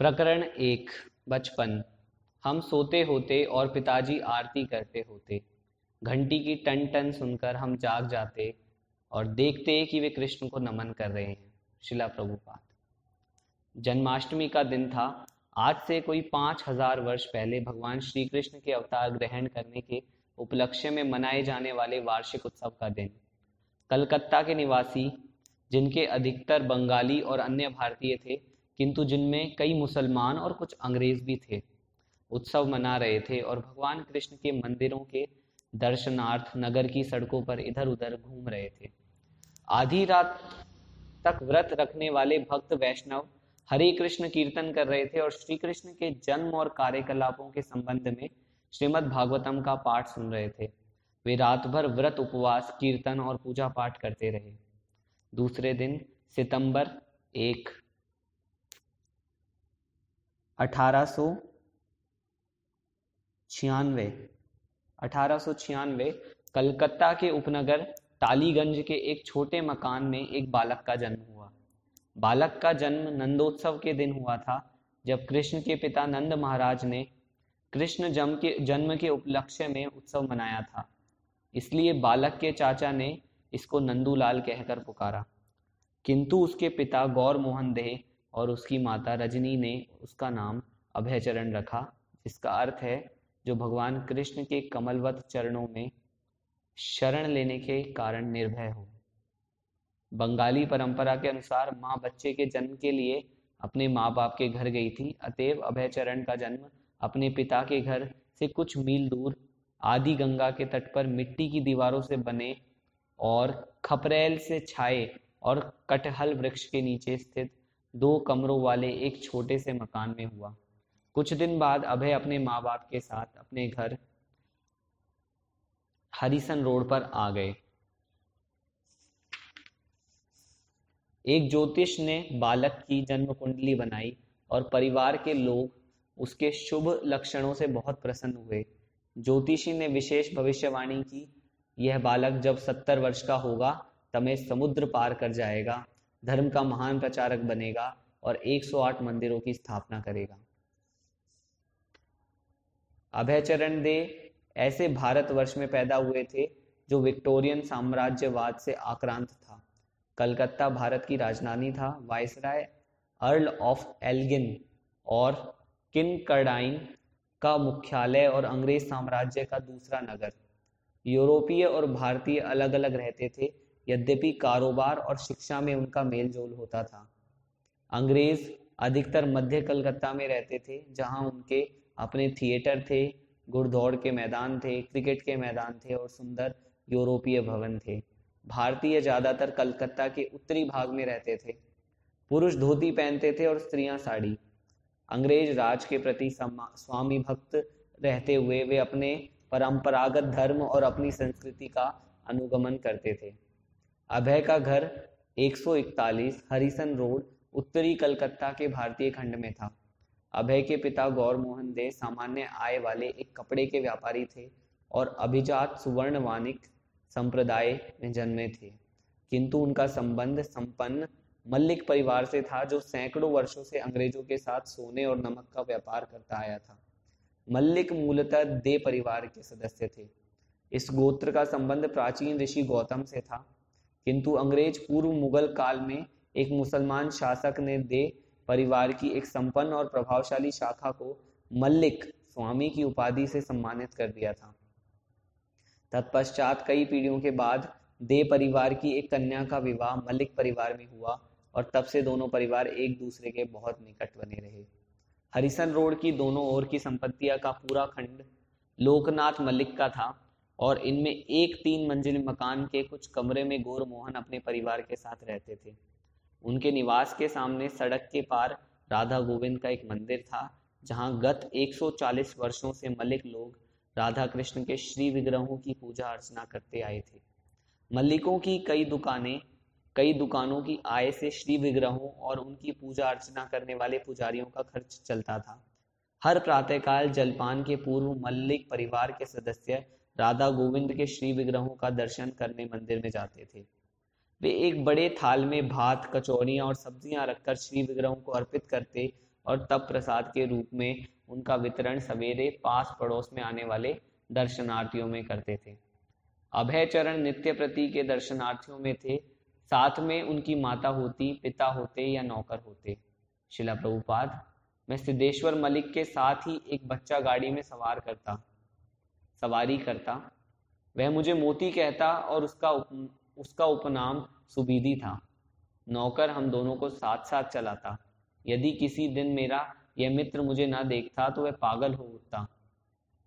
प्रकरण एक, बचपन। हम सोते होते और पिताजी आरती करते होते। घंटी की टन टन सुनकर हम जाग जाते और देखते कि वे कृष्ण को नमन कर रहे हैं, शिला प्रभुपाद। जन्माष्टमी का दिन था। आज से कोई पाँच हज़ार वर्ष पहले भगवान श्री कृष्ण के अवतार ग्रहण करने के उपलक्ष्य में मनाए जाने वाले वार्षिक उत्सव का दिन। कलकत्ता के निवासी, जिनके अधिकतर बंगाली और अन्य भारतीय थे किंतु जिनमें कई मुसलमान और कुछ अंग्रेज़ भी थे। उत्सव मना रहे थे और भगवान कृष्ण के मंदिरों के दर्शनार्थ नगर की सड़कों पर इधर उधर घूम रहे थे। आधी रात तक व्रत रखने वाले भक्त वैष्णव हरे कृष्ण कीर्तन कर रहे थे और श्री कृष्ण के जन्म और कार्यकलापों के संबंध में श्रीमद् भागवतम का पाठ सुन रहे थे। वे रात भर व्रत उपवास, कीर्तन और पूजा पाठ करते रहे। दूसरे दिन सितंबर एक अठारह सो छियानवे, अठारह छियानवे, कलकत्ता के उपनगर टालीगंज के एक छोटे मकान में एक बालक का जन्म हुआ। बालक का जन्म नंदोत्सव के दिन हुआ था, जब कृष्ण के पिता नंद महाराज ने कृष्ण जन्म के जन्म के उपलक्ष्य में उत्सव मनाया था। इसलिए बालक के चाचा ने इसको नंदूलाल कहकर पुकारा। किंतु उसके पिता गौर मोहन देह और उसकी माता रजनी ने उसका नाम अभयचरण रखा, जिसका अर्थ है, जो भगवान कृष्ण के कमलवत चरणों में शरण लेने के कारण निर्भय हो। बंगाली परंपरा के अनुसार माँ बच्चे के जन्म के लिए अपने माँ बाप के घर गई थी। अतएव अभय चरण का जन्म अपने पिता के घर से कुछ मील दूर आदि गंगा के तट पर मिट्टी की दीवारों से बने और खपरेल से छाए और कटहल वृक्ष के नीचे स्थित दो कमरों वाले एक छोटे से मकान में हुआ। कुछ दिन बाद अभय अपने माँ बाप के साथ अपने घर हरिसन रोड पर आ गए। एक ज्योतिष ने बालक की जन्म कुंडली बनाई और परिवार के लोग उसके शुभ लक्षणों से बहुत प्रसन्न हुए। ज्योतिषी ने विशेष भविष्यवाणी की, यह बालक जब सत्तर वर्ष का होगा तमें समुद्र पार कर जाएगा। धर्म का महान प्रचारक बनेगा और 108 मंदिरों की स्थापना करेगा। अभयचरण दे ऐसे भारतवर्ष में पैदा हुए थे, जो विक्टोरियन साम्राज्यवाद से आक्रांत था। कलकत्ता भारत की राजधानी था, वायसराय, अर्ल ऑफ़ एल्गिन और किनकर्डाइन का मुख्यालय और अंग्रेज़ साम्राज्य का दूसरा नगर। यूरोपीय और भारतीय अलग अलग रहते थे यद्यपि कारोबार और शिक्षा में उनका मेल जोल होता था। अंग्रेज़ अधिकतर मध्य कलकत्ता में रहते थे, जहाँ उनके अपने थिएटर थे घुड़दौड़ के मैदान थे, क्रिकेट के मैदान थे और सुंदर यूरोपीय भवन थे। भारतीय ज़्यादातर कलकत्ता के उत्तरी भाग में रहते थे। पुरुष धोती पहनते थे और स्त्रियाँ साड़ी। अंग्रेज़ राज के प्रति स्वामी भक्त रहते हुए वे अपने परंपरागत धर्म और अपनी संस्कृति का अनुगमन करते थे। अभय का घर 141 हरिसन रोड, उत्तरी कलकत्ता के भारतीय खंड में था। अभय के पिता गौर मोहन दे सामान्य आय वाले एक कपड़े के व्यापारी थे और अभिजात सुवर्ण वानिक संप्रदाय में जन्मे थे। किंतु उनका संबंध संपन्न, मल्लिक परिवार से था जो सैकड़ों वर्षों से अंग्रेज़ों के साथ सोने और नमक का व्यापार करता आया था। मल्लिक मूलतः दे परिवार के सदस्य थे। इस गोत्र का संबंध प्राचीन ऋषि गौतम से था। किंतु अंग्रेज़ पूर्व मुगल काल में एक मुसलमान शासक ने दे परिवार की एक संपन्न और प्रभावशाली शाखा को मल्लिक स्वामी की उपाधि से सम्मानित कर दिया था। तत्पश्चात कई पीढ़ियों के बाद दे परिवार की एक कन्या का विवाह मलिक परिवार में हुआ और तब से दोनों परिवार एक दूसरे के बहुत निकट बने रहे। हरिसन रोड की दोनों ओर की संपत्तियाँ का पूरा खंड लोकनाथ मलिक का था। और इनमें एक तीन मंजिल मकान के कुछ कमरे में गोर मोहन अपने परिवार के साथ रहते थे। उनके निवास के सामने सड़क के पार राधा गोविंद का एक मंदिर था, जहाँ गत 140 वर्षों से मलिक लोग राधा कृष्ण के श्री विग्रहों की पूजा अर्चना करते आए थे। मल्लिकों की कई दुकानें, कई दुकानों की आय से श्री विग्रहों और उनकी पूजा अर्चना करने वाले पुजारियों का खर्च चलता था। हर प्रातःकाल जलपान के पूर्व मल्लिक परिवार के सदस्य राधा गोविंद के श्री विग्रहों का दर्शन करने मंदिर में जाते थे। वे एक बड़े थाल में भात कचौड़ियाँ और सब्ज़ियाँ रखकर श्री विग्रहों को अर्पित करते और तप प्रसाद के रूप में उनका वितरण सवेरे पास पड़ोस में आने वाले दर्शनार्थियों में करते थे। अभय चरण नित्य प्रति के दर्शनार्थियों में थे। साथ में उनकी माता होती, पिता होते या नौकर होते। शिला प्रभुपाद, मैं सिद्धेश्वर मलिक के साथ ही एक बच्चा गाड़ी में सवार करता। सवारी करता वह मुझे मोती कहता और उसका उप, उसका उपनाम सुबीदी था। नौकर हम दोनों को साथ साथ चलाता। यदि किसी दिन मेरा यह मित्र मुझे ना देखता तो वह पागल हो उठता।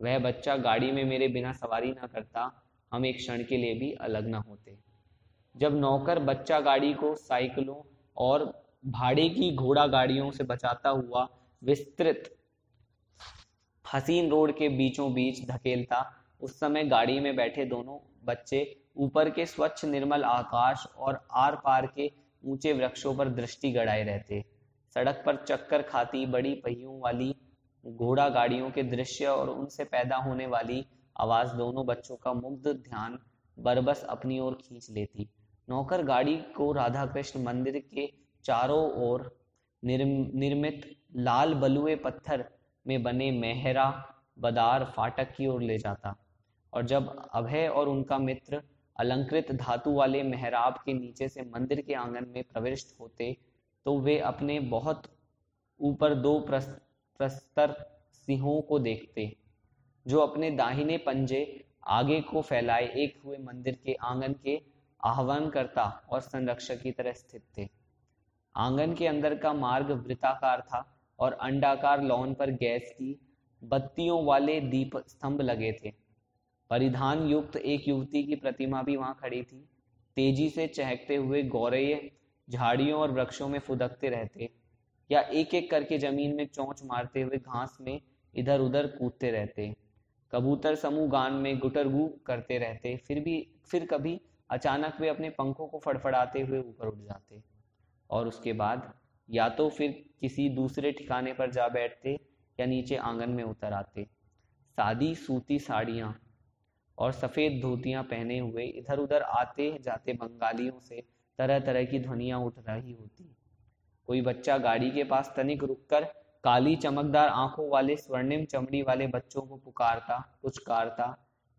वह बच्चा गाड़ी में मेरे बिना सवारी ना करता हम एक क्षण के लिए भी अलग ना होते। जब नौकर बच्चा गाड़ी को साइकिलों और भाड़े की घोड़ा गाड़ियों से बचाता हुआ विस्तृत हसीन रोड के बीचों बीच धकेलता। उस समय गाड़ी में बैठे दोनों बच्चे ऊपर के स्वच्छ निर्मल आकाश और आर पार के ऊँचे वृक्षों पर दृष्टि गड़ाए रहते। सड़क पर चक्कर खाती बड़ी पहियों वाली घोड़ा गाड़ियों के दृश्य और उनसे पैदा होने वाली आवाज़ दोनों बच्चों का मुग्ध ध्यान बरबस अपनी ओर खींच लेती। नौकर गाड़ी को राधा कृष्ण मंदिर के चारों ओर निर्मित लाल बलुए पत्थर में बने मेहरा बदार फाटक की ओर ले जाता। और जब अभय और उनका मित्र अलंकृत धातु वाले मेहराब के नीचे से मंदिर के आँगन में प्रविष्ट होते तो वे अपने बहुत ऊपर दो प्रस्तर सिंहों को देखते, जो अपने दाहिने पंजे आगे को फैलाए एक हुए मंदिर के आँगन के आह्वान करता और संरक्षक की तरह स्थित थे। आँगन के अंदर का मार्ग वृत्ताकार था। और अंडाकार लॉन पर गैस की बत्तियों वाले दीप स्तंभ लगे थे। परिधान युक्त एक युवती की प्रतिमा भी वहाँ खड़ी थी। तेज़ी से चहकते हुए गौरय झाड़ियों और वृक्षों में फुदकते रहते। या एक एक करके ज़मीन में चौंच मारते हुए घास में इधर उधर कूदते रहते। कबूतर समूह गान में गुटरगु करते रहते। फिर भी, फिर कभी अचानक वे अपने पंखों को फड़फड़ाते हुए ऊपर उठ जाते। और उसके बाद या तो फिर किसी दूसरे ठिकाने पर जा बैठते या नीचे आँगन में उतर आते। सादी सूती साड़ियाँ और सफ़ेद धोतियाँ पहने हुए इधर उधर आते जाते बंगालियों से तरह तरह की ध्वनियाँ उठ रही होती। कोई बच्चा गाड़ी के पास तनिक रुककर काली चमकदार आँखों वाले, स्वर्णिम चमड़ी वाले बच्चों को पुकारता, पुचकारता,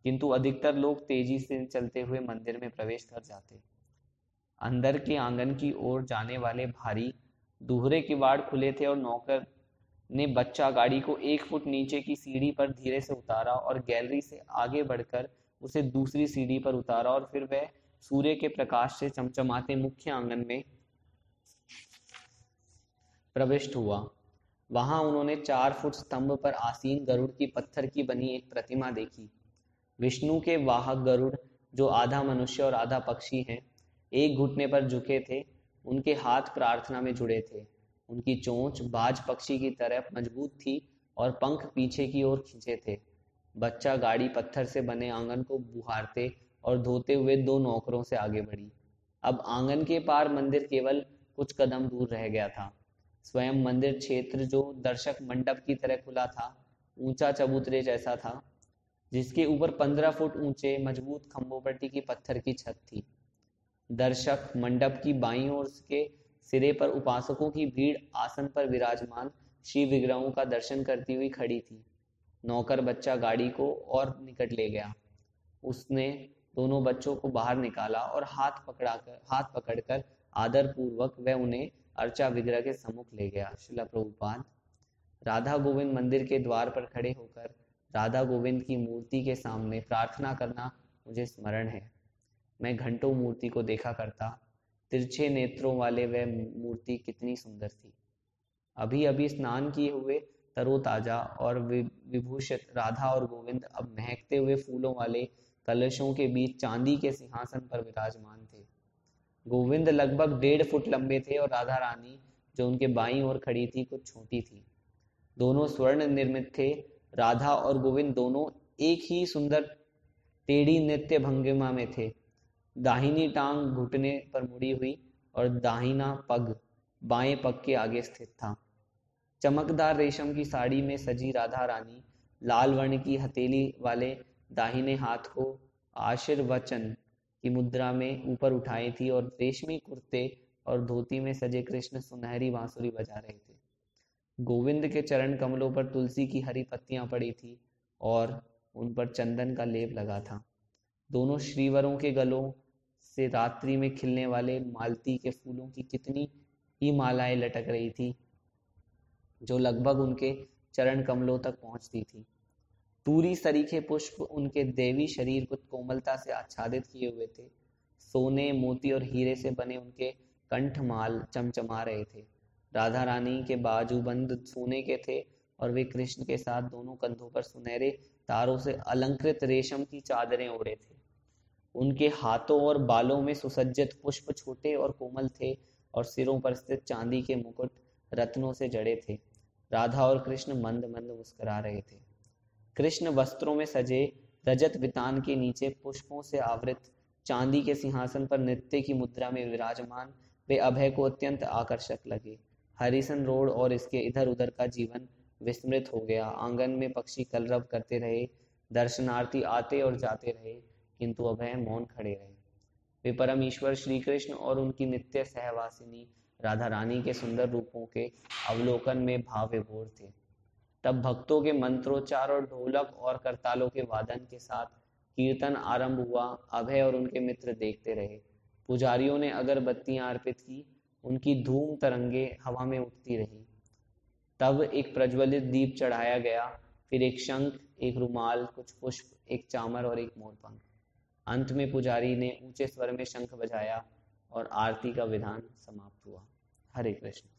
किंतु अधिकतर लोग तेज़ी से चलते हुए मंदिर में प्रवेश कर जाते। अंदर के आँगन की ओर जाने वाले भारी दूहरे किवाड़ खुले थे और नौकर ने बच्चा गाड़ी को एक फुट नीचे की सीढ़ी पर धीरे से उतारा और गैलरी से आगे बढ़कर उसे दूसरी सीढ़ी पर उतारा और फिर वह सूर्य के प्रकाश से चमचमाते मुख्य आँगन में प्रविष्ट हुआ। वहाँ उन्होंने चार फुट स्तंभ पर आसीन गरुड़ की पत्थर की बनी एक प्रतिमा देखी। विष्णु के वाहक गरुड़, जो आधा मनुष्य और आधा पक्षी हैं, एक घुटने पर झुके थे। उनके हाथ प्रार्थना में जुड़े थे। उनकी चोंच बाज पक्षी की तरफ़ मज़बूत थी और पंख पीछे की ओर खींचे थे। बच्चा गाड़ी पत्थर से बने आँगन को बुहारते और धोते हुए दो नौकरों से आगे बढ़ी। अब आँगन के पार मंदिर केवल कुछ कदम दूर रह गया था। स्वयं मंदिर क्षेत्र जो दर्शक मंडप की तरह खुला था, ऊँचा चबूतरे जैसा था, जिसके ऊपर पंद्रह फुट ऊँचे मज़बूत खंभोपट्टी की पत्थर की छत थी। दर्शक मंडप की बाई ओर के सिरे पर उपासकों की भीड़ आसन पर विराजमान श्री विग्रहों का दर्शन करती हुई खड़ी थी। नौकर बच्चा गाड़ी को और निकट ले गया। उसने दोनों बच्चों को बाहर निकाला और हाथ पकड़ा कर हाथ पकड़कर आदर पूर्वक वह उन्हें अर्चा विग्रह के सम्मुख ले गया। शिला प्रभुपाद, राधा गोविंद मंदिर के द्वार पर खड़े होकर राधा गोविंद की मूर्ति के सामने प्रार्थना करना मुझे स्मरण है। मैं घंटों मूर्ति को देखा करता, तिरछे नेत्रों वाले वह मूर्ति कितनी सुंदर थी। अभी अभी स्नान किए हुए तरोताजा और विभूषित राधा और गोविंद अब महकते हुए फूलों वाले कलशों के बीच चांदी के सिंहासन पर विराजमान थे। गोविंद लगभग डेढ़ फुट लंबे थे और राधा रानी, जो उनके बाई ओर खड़ी थी, कुछ छोटी थी। दोनों स्वर्ण निर्मित थे। राधा और गोविंद दोनों एक ही सुंदर, टेढ़ी नृत्य भंगिमा में थे। दाहिनी टांग घुटने पर मुड़ी हुई और दाहिना पग बाएँ पग के आगे स्थित था। चमकदार रेशम की साड़ी में सजी राधा रानी, लाल वर्ण की हथेली वाले दाहिने हाथ को आशीर्वचन की मुद्रा में ऊपर उठाई थी और रेशमी कुर्ते और धोती में सजे कृष्ण सुनहरी बांसुरी बजा रहे थे। गोविंद के चरण कमलों पर तुलसी की हरी पत्तियाँ पड़ी थी और उन पर चंदन का लेप लगा था। दोनों श्रीवरों के गलों से रात्रि में खिलने वाले मालती के फूलों की कितनी ही मालाएँ लटक रही थी, जो लगभग उनके चरण कमलों तक पहुँचती थी। टूरी सरीखे पुष्प उनके देवी शरीर को कोमलता से आच्छादित किए हुए थे। सोने, मोती और हीरे से बने उनके कंठमाल चमचमा रहे थे। राधा रानी के बाजूबंद सोने के थे और वे कृष्ण के साथ दोनों कंधों पर सुनहरे तारों से अलंकृत रेशम की चादरें ओढ़े थे। उनके हाथों और बालों में सुसज्जित पुष्प छोटे और कोमल थे और सिरों पर स्थित चांदी के मुकुट रत्नों से जड़े थे। राधा और कृष्ण मंद मंद मुस्कुरा रहे थे। कृष्ण वस्त्रों में सजे रजत वितान के नीचे पुष्पों से आवृत, चांदी के सिंहासन पर नृत्य की मुद्रा में विराजमान, वे अभय को अत्यंत आकर्षक लगे। हरिसन रोड और इसके इधर उधर का जीवन विस्मृत हो गया। आँगन में पक्षी कलरव करते रहे, दर्शनार्थी आते और जाते रहे। किंतु अभय मौन खड़े रहे। वे परम ईश्वर श्री कृष्ण और उनकी नित्य सहवासिनी राधा रानी के सुंदर रूपों के अवलोकन में भाव विभोर थे। तब भक्तों के मंत्रोच्चार और ढोलक और करतालों के वादन के साथ कीर्तन आरंभ हुआ। अभय और उनके मित्र देखते रहे। पुजारियों ने अगरबत्तियाँ अर्पित की। उनकी धूम तरंगे हवा में उठती रही। तब एक प्रज्वलित दीप चढ़ाया गया। फिर एक शंख, एक रुमाल, कुछ पुष्प, एक चामर और एक मोरपंख अंत में पुजारी ने ऊँचे स्वर में शंख बजाया और आरती का विधान समाप्त हुआ। हरे कृष्ण।